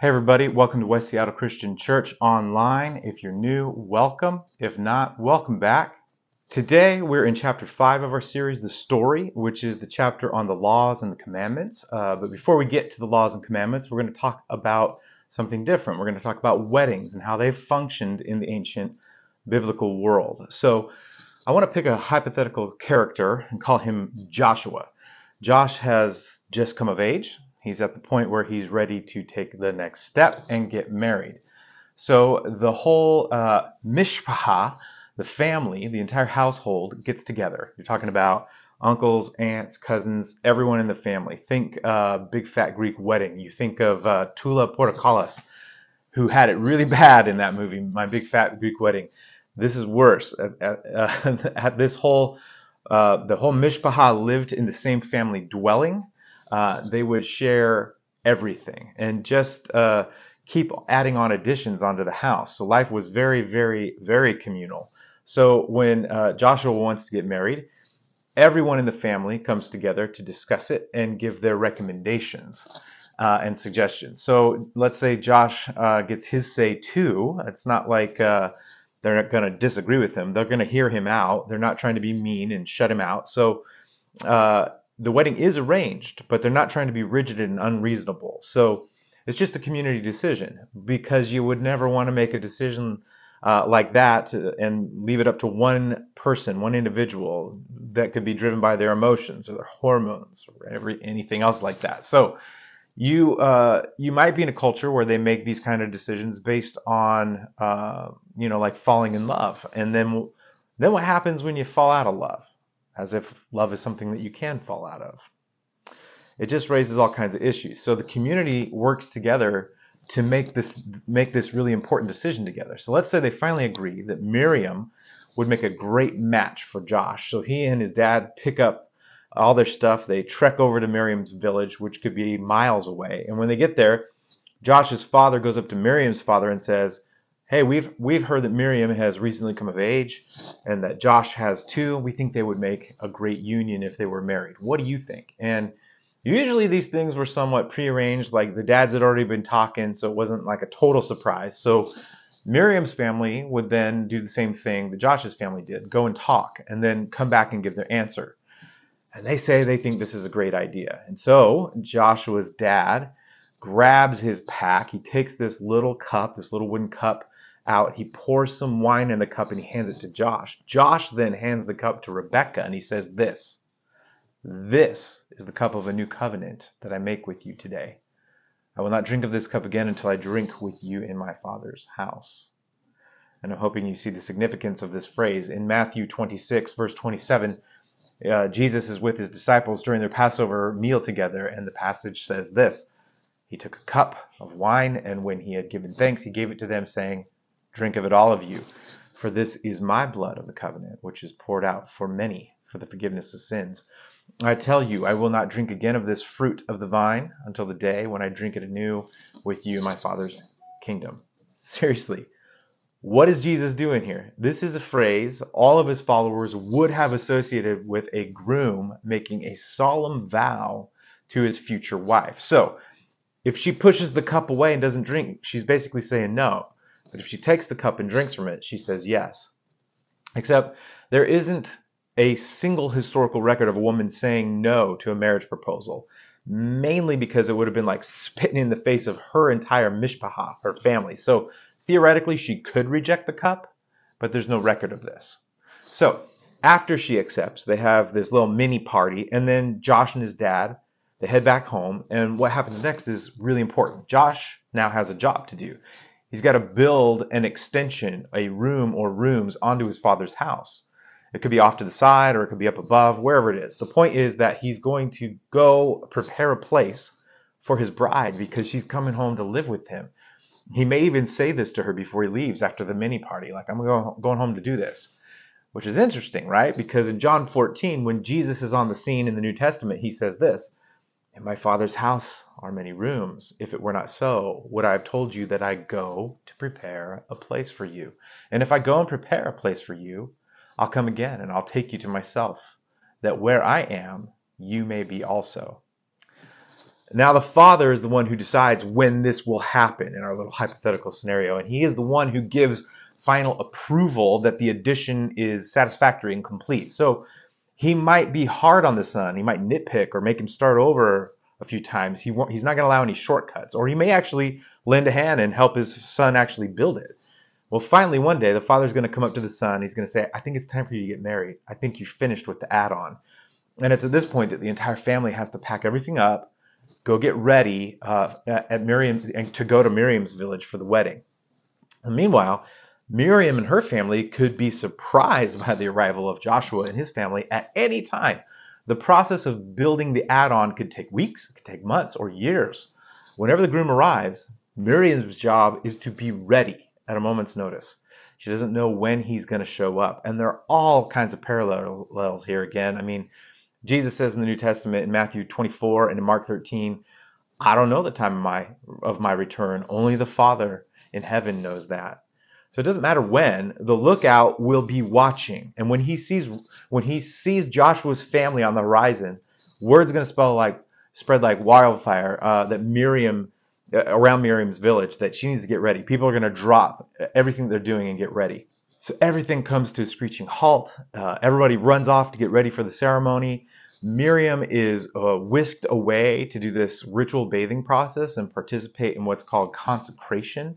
Hey, everybody, welcome to West Seattle Christian Church Online. If you're new, welcome. If not, welcome back. Today, we're in chapter 5 of our series, The Story, which is the chapter on the laws and the commandments. Uh, but before we get to the laws and commandments, we're going to talk about something different. We're going to talk about weddings and how they functioned in the ancient biblical world. So, I want to pick a hypothetical character and call him Joshua. Josh has just come of age, He's at the point where he's ready to take the next step and get married. So the whole uh, the family, the entire household gets together. You're talking about uncles, aunts, cousins, everyone in the family. Think uh, big fat Greek wedding. You think of uh, Tula Portokalos, who had it really bad in that movie, My Big Fat Greek Wedding. This is worse. At, at, uh, at this whole, uh, the whole mishpacha lived in the same family dwelling uh, they would share everything and just uh, keep adding on additions onto the house. So life was very, very, very communal. So when uh, Joshua wants to get married, everyone in the family comes together to discuss it and give their recommendations uh, and suggestions. So let's say Josh uh, gets his say too. It's not like uh, they're not going to disagree with him. They're going to hear him out. They're not trying to be mean and shut him out. So uh, the wedding is arranged, but they're not trying to be rigid and unreasonable. So it's just a community decision because you would never want to make a decision uh, like that and leave it up to one person, one individual that could be driven by their emotions or their hormones or every anything else like that. So you uh, you might be in a culture where they make these kind of decisions based on uh, you know like falling in love, and then then what happens when you fall out of love? As if love is something that you can fall out of. It just raises all kinds of issues. So the community works together to make this make this really important decision together. So let's say they finally agree that Miriam would make a great match for Josh. So he and his dad pick up all their stuff. They trek over to Miriam's village, which could be miles away. And when they get there, Josh's father goes up to Miriam's father and says, hey, we've we've heard that Miriam has recently come of age, and that Josh has too. We think they would make a great union if they were married. What do you think? And usually these things were somewhat prearranged, like the dads had already been talking, so it wasn't like a total surprise. So Miriam's family would then do the same thing that Josh's family did, go and talk, and then come back and give their answer. And they say they think this is a great idea. And so Joshua's dad grabs his pack. He takes this little cup, this little wooden cup, out. He pours some wine in the cup and he hands it to Josh. Josh then hands the cup to Rebecca and he says, This, this is the cup of a new covenant that I make with you today. I will not drink of this cup again until I drink with you in my Father's house. And I'm hoping you see the significance of this phrase. In Matthew 26, verse 27, uh, Jesus is with his disciples during their Passover meal together, and the passage says this He took a cup of wine, and when he had given thanks, he gave it to them, saying, Drink of it, all of you, for this is my blood of the covenant, which is poured out for many for the forgiveness of sins. I tell you, I will not drink again of this fruit of the vine until the day when I drink it anew with you in my Father's kingdom. Seriously, what is Jesus doing here? This is a phrase all of his followers would have associated with a groom making a solemn vow to his future wife. So, if she pushes the cup away and doesn't drink, she's basically saying no. But if she takes the cup and drinks from it, she says yes. Except there isn't a single historical record of a woman saying no to a marriage proposal, mainly because it would have been like spitting in the face of her entire mishpacha, her family. So theoretically, she could reject the cup, but there's no record of this. So after she accepts, they have this little mini party, and then Josh and his dad they head back home. And what happens next is really important. Josh now has a job to do. He's got to build an extension, a room or rooms onto his father's house. It could be off to the side or it could be up above, wherever it is. The point is that he's going to go prepare a place for his bride because she's coming home to live with him. He may even say this to her before he leaves after the mini party, like, I'm going home to do this, which is interesting, right? Because in John 14, when Jesus is on the scene in the New Testament, he says this in my Father's house are many rooms. If it were not so, would I have told you that I go to prepare a place for you? And if I go and prepare a place for you, I'll come again and I'll take you to myself, that where I am, you may be also. Now the father is the one who decides when this will happen in our little hypothetical scenario, and he is the one who gives final approval that the addition is satisfactory and complete. So he might be hard on the son. He might nitpick or make him start over a few times. He won't, he's not going to allow any shortcuts, or he may actually lend a hand and help his son actually build it. Well, finally, one day, the father's going to come up to the son. He's going to say, I think it's time for you to get married. I think you finished with the add on. And it's at this point that the entire family has to pack everything up, go get ready uh, at Miriam's, and to go to Miriam's village for the wedding. And meanwhile, Miriam and her family could be surprised by the arrival of Joshua and his family at any time. The process of building the add on could take weeks, it could take months, or years. Whenever the groom arrives, Miriam's job is to be ready at a moment's notice. She doesn't know when he's going to show up. And there are all kinds of parallels here again. I mean, Jesus says in the New Testament in Matthew 24 and in Mark 13, I don't know the time of my of my return. Only the Father in heaven knows that. So it doesn't matter when, the lookout will be watching. And when he sees when he sees Joshua's family on the horizon, word's going to spell like spread like wildfire uh, that Miriam uh, around Miriam's village that she needs to get ready. People are going to drop everything they're doing and get ready. So everything comes to a screeching halt. Uh, everybody runs off to get ready for the ceremony. Miriam is uh, whisked away to do this ritual bathing process and participate in what's called consecration.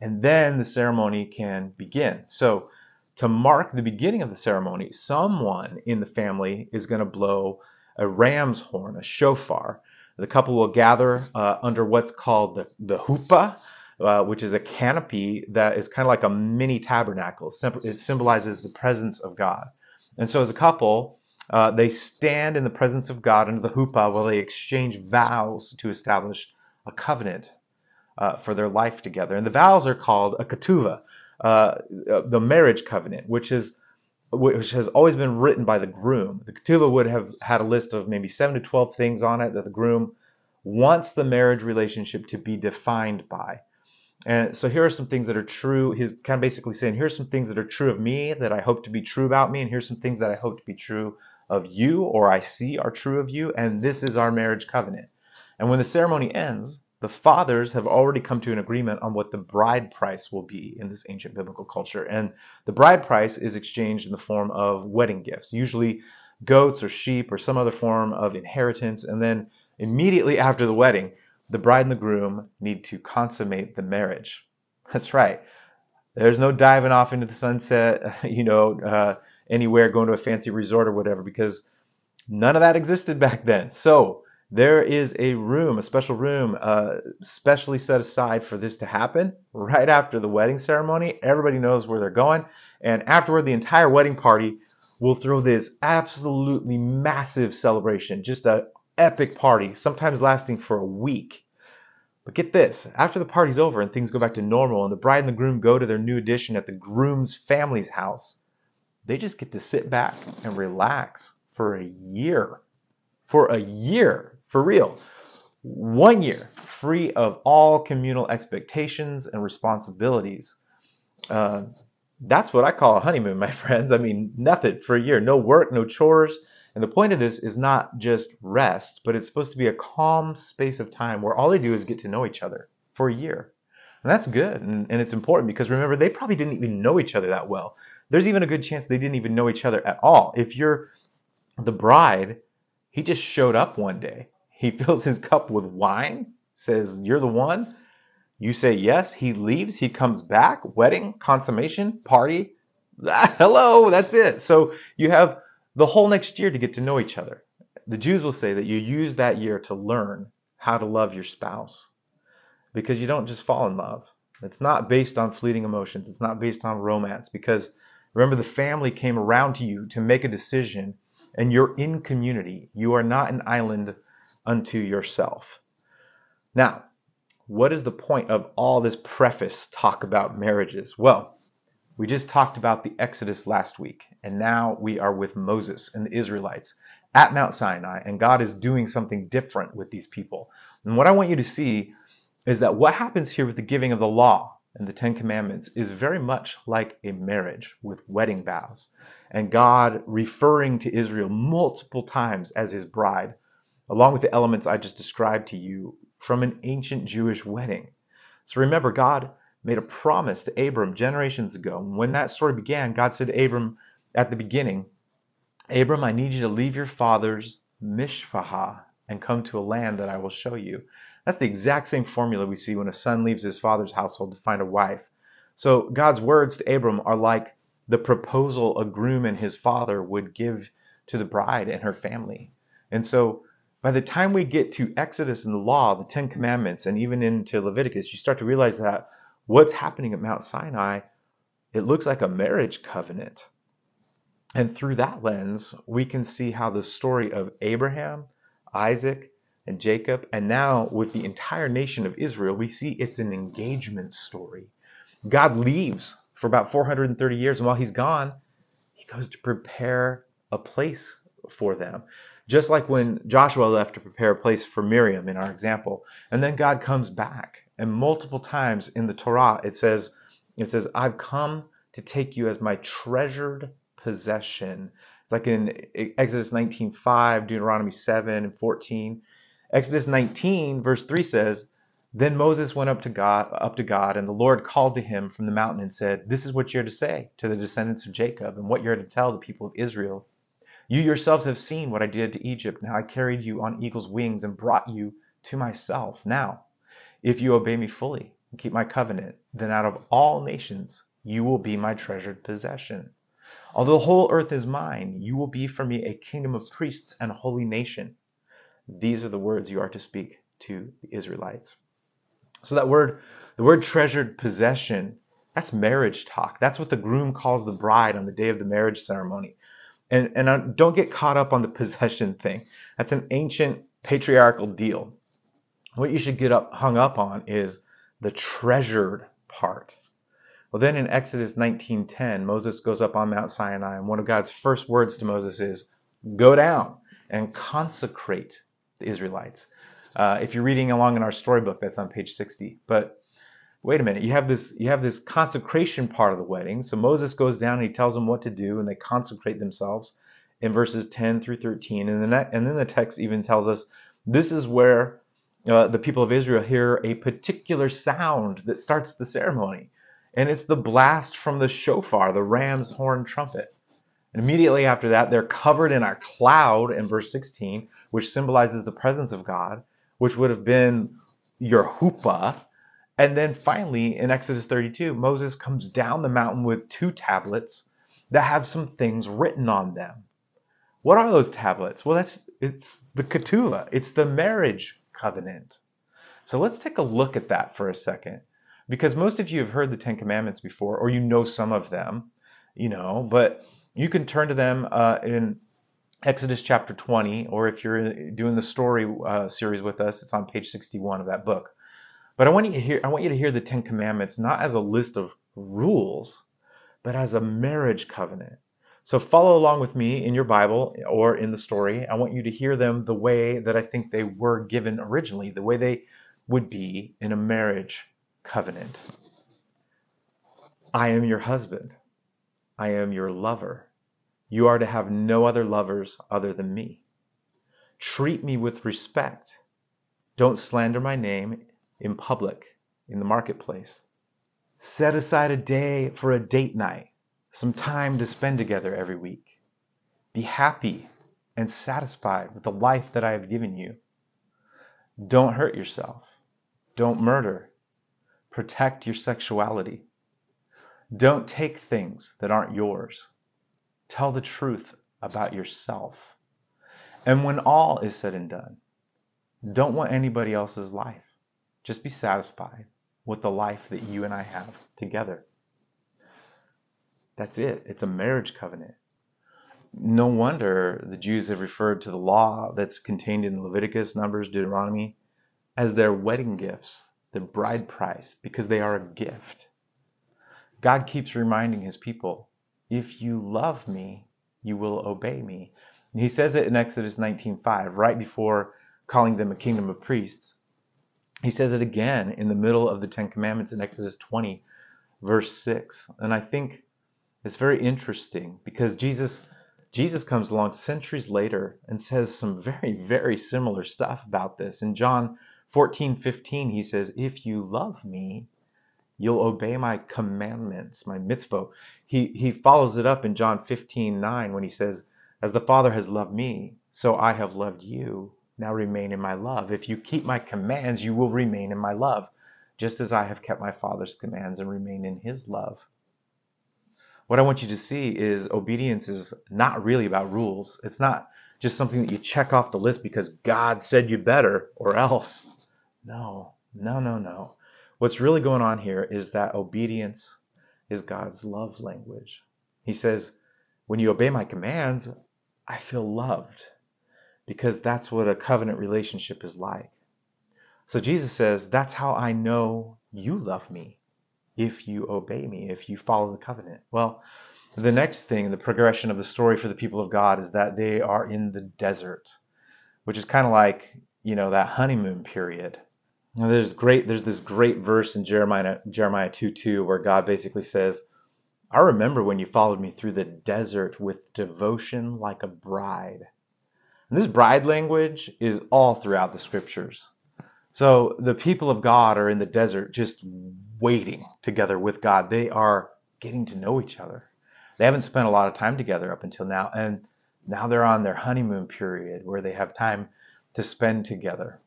And then the ceremony can begin. So, to mark the beginning of the ceremony, someone in the family is going to blow a ram's horn, a shofar, the couple will gather uh, under what's called the, the huppah, uh, which is a canopy that is kind of like a mini tabernacle. It symbolizes the presence of God. And so, as a couple, uh, they stand in the presence of God under the huppah while they exchange vows to establish a covenant uh, for their life together. And the vows are called a ketuvah, uh, the marriage covenant, which is which has always been written by the groom. The ketubah would have had a list of maybe seven to 12 things on it that the groom wants the marriage relationship to be defined by. And so here are some things that are true. He's kind of basically saying, here's some things that are true of me that I hope to be true about me, and here's some things that I hope to be true of you or I see are true of you, and this is our marriage covenant. And when the ceremony ends, the fathers have already come to an agreement on what the bride price will be in this ancient biblical culture. And the bride price is exchanged in the form of wedding gifts, usually goats or sheep or some other form of inheritance. And then immediately after the wedding, the bride and the groom need to consummate the marriage. That's right. There's no diving off into the sunset, you know, uh, anywhere, going to a fancy resort or whatever, because none of that existed back then. So there is a room, a special room, uh, specially set aside for this to happen right after the wedding ceremony. Everybody knows where they're going. And afterward, the entire wedding party will throw this absolutely massive celebration, just an epic party, sometimes lasting for a week. But get this after the party's over and things go back to normal, and the bride and the groom go to their new addition at the groom's family's house, they just get to sit back and relax for a year. For a year for real. One year free of all communal expectations and responsibilities. Uh, that's what I call a honeymoon, my friends. I mean, nothing for a year, no work, no chores. And the point of this is not just rest, but it's supposed to be a calm space of time where all they do is get to know each other for a year. And that's good. And, and, it's important because remember, they probably didn't even know each other that well. There's even a good chance they didn't even know each other at all. If you're the bride, he just showed up one day he fills his cup with wine, says, You're the one. You say yes. He leaves. He comes back. Wedding, consummation, party. Ah, hello, that's it. So you have the whole next year to get to know each other. The Jews will say that you use that year to learn how to love your spouse because you don't just fall in love. It's not based on fleeting emotions, it's not based on romance because remember, the family came around to you to make a decision and you're in community. You are not an island unto yourself. Now, what is the point of all this preface talk about marriages? Well, we just talked about the Exodus last week, and now we are with Moses and the Israelites at Mount Sinai, and God is doing something different with these people. And what I want you to see is that what happens here with the giving of the law and the Ten Commandments is very much like a marriage with wedding vows, and God referring to Israel multiple times as his bride along with the elements I just described to you from an ancient Jewish wedding. So remember, God made a promise to Abram generations ago. When that story began, God said to Abram at the beginning, Abram, I need you to leave your father's mishpacha and come to a land that I will show you. That's the exact same formula we see when a son leaves his father's household to find a wife. So God's words to Abram are like the proposal a groom and his father would give to the bride and her family. And so by the time we get to Exodus and the law, the Ten Commandments, and even into Leviticus, you start to realize that what's happening at Mount Sinai, it looks like a marriage covenant. And through that lens, we can see how the story of Abraham, Isaac, and Jacob, and now with the entire nation of Israel, we see it's an engagement story. God leaves for about 430 years, and while he's gone, he goes to prepare a place for them. Just like when Joshua left to prepare a place for Miriam in our example. And then God comes back. And multiple times in the Torah it says, it says, I've come to take you as my treasured possession. It's like in Exodus 19:5, Deuteronomy 7 and 14. Exodus 19 verse 3 says, then Moses went up to God, up to God, and the Lord called to him from the mountain and said, "This is what you're to say to the descendants of Jacob, and what you're to tell the people of Israel. You yourselves have seen what I did to Egypt. Now I carried you on eagle's wings and brought you to myself. Now, if you obey me fully and keep my covenant, then out of all nations you will be my treasured possession. Although the whole earth is mine, you will be for me a kingdom of priests and a holy nation." These are the words you are to speak to the Israelites. So that word, the word treasured possession, that's marriage talk. That's what the groom calls the bride on the day of the marriage ceremony. And, and don't get caught up on the possession thing. That's an ancient patriarchal deal. What you should get up, hung up on is the treasured part. Well, then in Exodus 19:10, Moses goes up on Mount Sinai, and one of God's first words to Moses is, "Go down and consecrate the Israelites." Uh, if you're reading along in our storybook, that's on page 60. But wait a minute, you have this you have this consecration part of the wedding. So Moses goes down and he tells them what to do, and they consecrate themselves in verses 10 through 13. And then and then the text even tells us this is where uh, the people of Israel hear a particular sound that starts the ceremony, and it's the blast from the shofar, the ram's horn trumpet. And immediately after that, they're covered in a cloud in verse 16, which symbolizes the presence of God which would have been your huppah. And then finally, in Exodus 32, Moses comes down the mountain with two tablets that have some things written on them. What are those tablets? Well, that's it's the ketubah. It's the marriage covenant. So let's take a look at that for a second, because most of you have heard the Ten Commandments before, or you know some of them, you know. But you can turn to them uh, in Exodus chapter 20, or if you're doing the story uh, series with us, it's on page 61 of that book. But I want you to hear I want you to hear the Ten Commandments not as a list of rules, but as a marriage covenant. So follow along with me in your Bible or in the story. I want you to hear them the way that I think they were given originally, the way they would be in a marriage covenant. I am your husband. I am your lover. You are to have no other lovers other than me. Treat me with respect. Don't slander my name in public, in the marketplace. Set aside a day for a date night, some time to spend together every week. Be happy and satisfied with the life that I have given you. Don't hurt yourself. Don't murder. Protect your sexuality. Don't take things that aren't yours. Tell the truth about yourself. And when all is said and done, don't want anybody else's life. Just be satisfied with the life that you and I have together. That's it. It's a marriage covenant. No wonder the Jews have referred to the law that's contained in Leviticus, Numbers, Deuteronomy as their wedding gifts, the bride price, because they are a gift. God keeps reminding his people if you love me, you will obey me. And he says it in Exodus 19:5, right before calling them a kingdom of priests. He says it again in the middle of the Ten Commandments in Exodus 20, verse 6. And I think it's very interesting because Jesus Jesus comes along centuries later and says some very, very similar stuff about this. In John 14, 15, he says, If you love me, you'll obey my commandments, my mitzvah. He, he follows it up in John 15, 9 when he says, As the Father has loved me, so I have loved you. Now remain in my love. If you keep my commands, you will remain in my love, just as I have kept my Father's commands and remain in his love. What I want you to see is obedience is not really about rules. It's not just something that you check off the list because God said you better or else. No, no, no, no. What's really going on here is that obedience is God's love language. He says, when you obey my commands, I feel loved because that's what a covenant relationship is like. So Jesus says, That's how I know you love me if you obey me, if you follow the covenant. Well, the next thing, the progression of the story for the people of God is that they are in the desert, which is kind of like, you know, that honeymoon period. Now, there's great there's this great verse in Jeremiah Jeremiah 2 2 where God basically says, I remember when you followed me through the desert with devotion like a bride. And this bride language is all throughout the scriptures. So the people of God are in the desert just waiting together with God. They are getting to know each other. They haven't spent a lot of time together up until now. And now they're on their honeymoon period where they have time to spend together.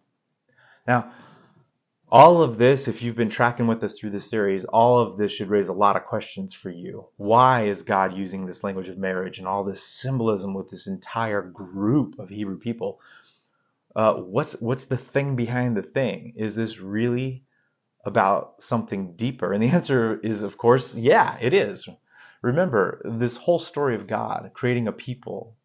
Now, all of this, if you've been tracking with us through this series, all of this should raise a lot of questions for you. Why is God using this language of marriage and all this symbolism with this entire group of Hebrew people? Uh, what's what's the thing behind the thing? Is this really about something deeper? And the answer is, of course, yeah, it is. Remember, this whole story of God creating a people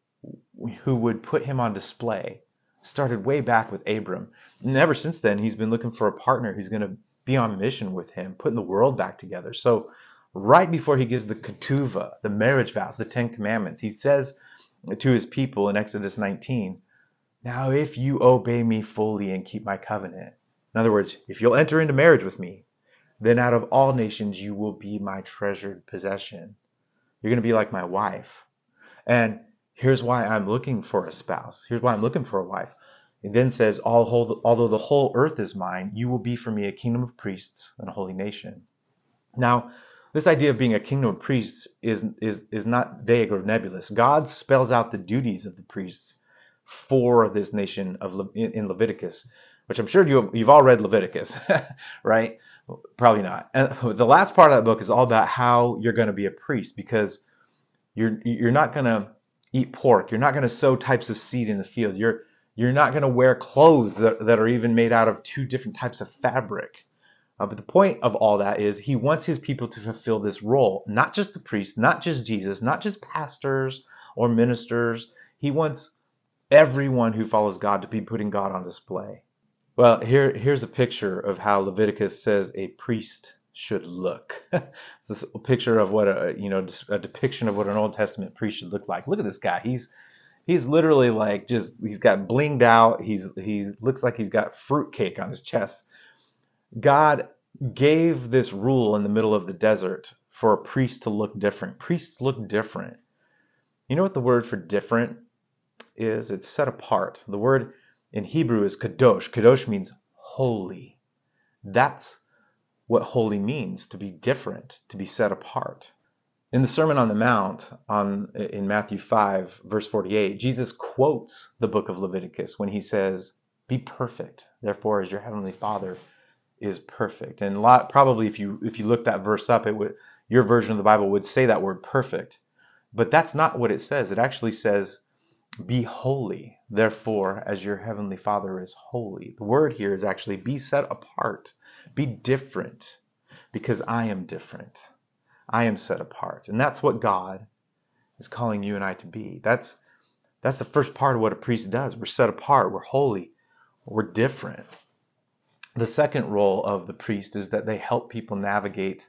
who would put Him on display started way back with Abram. And ever since then, he's been looking for a partner who's going to be on mission with him, putting the world back together. So, right before he gives the ketuvah, the marriage vows, the Ten Commandments, he says to his people in Exodus 19, Now, if you obey me fully and keep my covenant, in other words, if you'll enter into marriage with me, then out of all nations you will be my treasured possession. You're going to be like my wife. And Here's why I'm looking for a spouse. Here's why I'm looking for a wife. It then says, although the whole earth is mine, you will be for me a kingdom of priests and a holy nation. Now, this idea of being a kingdom of priests is, is, is not vague or nebulous. God spells out the duties of the priests for this nation of Le, in, Leviticus, which I'm sure you've, you've all read Leviticus, right? Probably not. And the last part of that book is all about how you're going to be a priest because you're, you're not going to eat pork. You're not going to sow types of seed in the field. You're you're not going to wear clothes that, that are even made out of two different types of fabric. Uh, but the point of all that is he wants his people to fulfill this role, not just the priests, not just Jesus, not just pastors or ministers. He wants everyone who follows God to be putting God on display. Well, here here's a picture of how Leviticus says a priest should look. it's this picture of what a you know a depiction of what an Old Testament priest should look like. Look at this guy. He's he's literally like just he's got blinged out. He's he looks like he's got fruitcake on his chest. God gave this rule in the middle of the desert for a priest to look different. Priests look different. You know what the word for different is? It's set apart. The word in Hebrew is kadosh. Kadosh means holy. That's what holy means to be different, to be set apart. In the Sermon on the Mount on in Matthew 5 verse 48, Jesus quotes the book of Leviticus when he says, "Be perfect, therefore as your heavenly Father is perfect." And lot, probably if you if you look that verse up, it would your version of the Bible would say that word perfect. But that's not what it says. It actually says, "Be holy, therefore as your heavenly Father is holy." The word here is actually be set apart be different because I am different. I am set apart. And that's what God is calling you and I to be. That's that's the first part of what a priest does. We're set apart, we're holy, we're different. The second role of the priest is that they help people navigate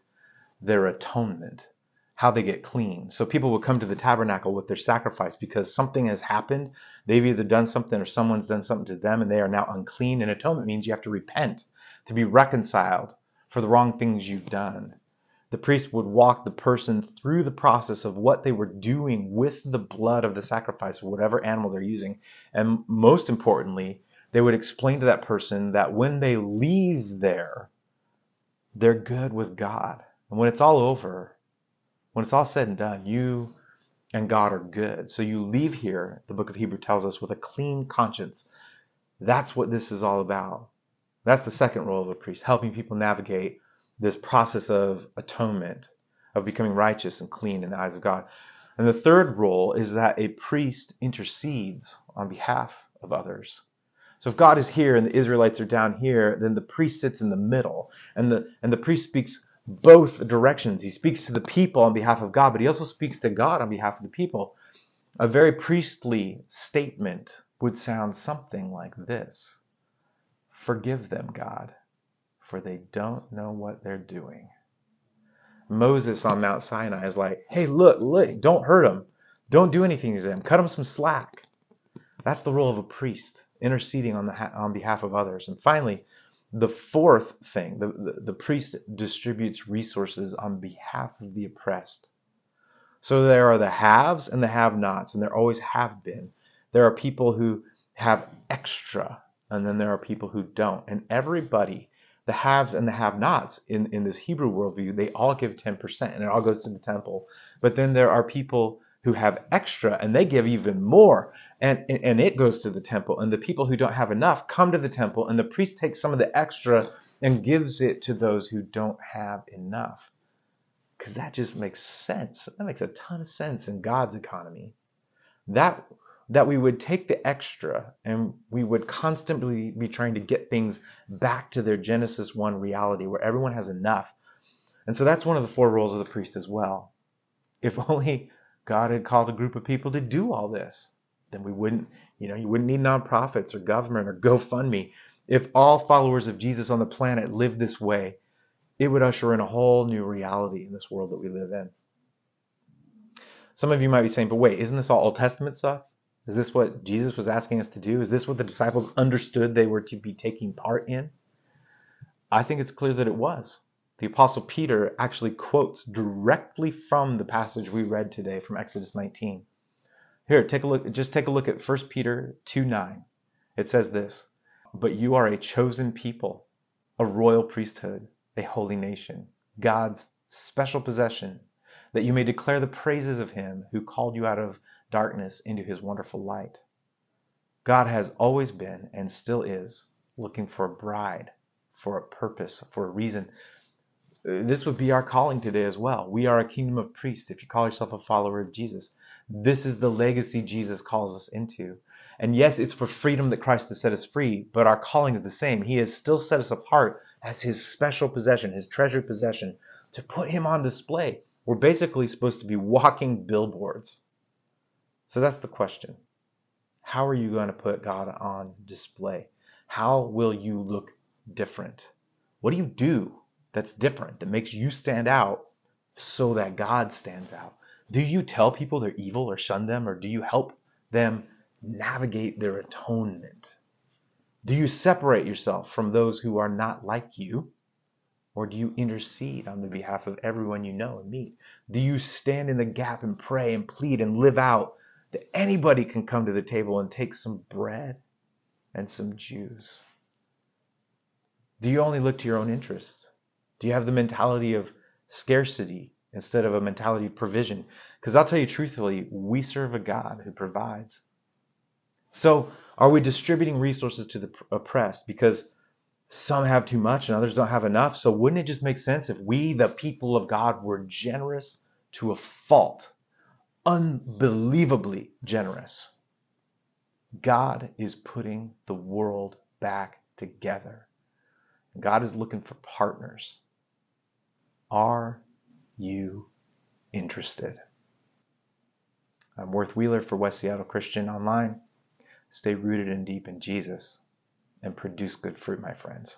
their atonement, how they get clean. So people would come to the tabernacle with their sacrifice because something has happened. They've either done something or someone's done something to them and they are now unclean. And atonement means you have to repent to be reconciled for the wrong things you've done. The priest would walk the person through the process of what they were doing with the blood of the sacrifice, whatever animal they're using. And most importantly, they would explain to that person that when they leave there, they're good with God. And when it's all over, when it's all said and done, you and God are good. So you leave here, the book of Hebrew tells us, with a clean conscience. That's what this is all about. That's the second role of a priest, helping people navigate this process of atonement, of becoming righteous and clean in the eyes of God. And the third role is that a priest intercedes on behalf of others. So if God is here and the Israelites are down here, then the priest sits in the middle. And the and the priest speaks both directions. He speaks to the people on behalf of God, but he also speaks to God on behalf of the people. A very priestly statement would sound something like this Forgive them, God, for they don't know what they're doing. Moses on Mount Sinai is like, hey, look, look, don't hurt them. Don't do anything to them. Cut them some slack. That's the role of a priest, interceding on, the on behalf of others. And finally, the fourth thing, the, the, the priest distributes resources on behalf of the oppressed. So there are the haves and the have nots, and there always have been. There are people who have extra, and then there are people who don't. And everybody the haves and the have nots in, in this Hebrew worldview, they all give 10% and it all goes to the temple. But then there are people who have extra and they give even more and, and it goes to the temple. And the people who don't have enough come to the temple and the priest takes some of the extra and gives it to those who don't have enough. Because that just makes sense. That makes a ton of sense in God's economy. That that we would take the extra and we would constantly be trying to get things back to their Genesis 1 reality where everyone has enough. And so that's one of the four roles of the priest as well. If only God had called a group of people to do all this, then we wouldn't, you know, you wouldn't need nonprofits or government or GoFundMe. If all followers of Jesus on the planet lived this way, it would usher in a whole new reality in this world that we live in. Some of you might be saying, but wait, isn't this all Old Testament stuff? Is this what Jesus was asking us to do? Is this what the disciples understood they were to be taking part in? I think it's clear that it was. The Apostle Peter actually quotes directly from the passage we read today from Exodus 19. Here, take a look, just take a look at 1 Peter 2 9. It says this But you are a chosen people, a royal priesthood, a holy nation, God's special possession, that you may declare the praises of him who called you out of darkness into his wonderful light. God has always been and still is looking for a bride, for a purpose, for a reason. Uh, this would be our calling today as well. We are a kingdom of priests. If you call yourself a follower of Jesus, this is the legacy Jesus calls us into. And yes, it's for freedom that Christ has set us free, but our calling is the same. He has still set us apart as his special possession, his treasured possession, to put him on display. We're basically supposed to be walking billboards so that's the question. How are you going to put God on display? How will you look different? What do you do that's different, that makes you stand out so that God stands out? Do you tell people they're evil or shun them, or do you help them navigate their atonement? Do you separate yourself from those who are not like you? Or do you intercede on the behalf of everyone you know and meet? Do you stand in the gap and pray and plead and live out that anybody can come to the table and take some bread and some juice? Do you only look to your own interests? Do you have the mentality of scarcity instead of a mentality of provision? Because I'll tell you truthfully, we serve a God who provides. So, are we distributing resources to the oppressed because some have too much and others don't have enough? So, wouldn't it just make sense if we, the people of God, were generous to a fault unbelievably generous. God is putting the world back together. God is looking for partners. Are you interested? I'm Worth Wheeler for West Seattle Christian Online. Stay rooted and deep in Jesus and produce good fruit, my friends.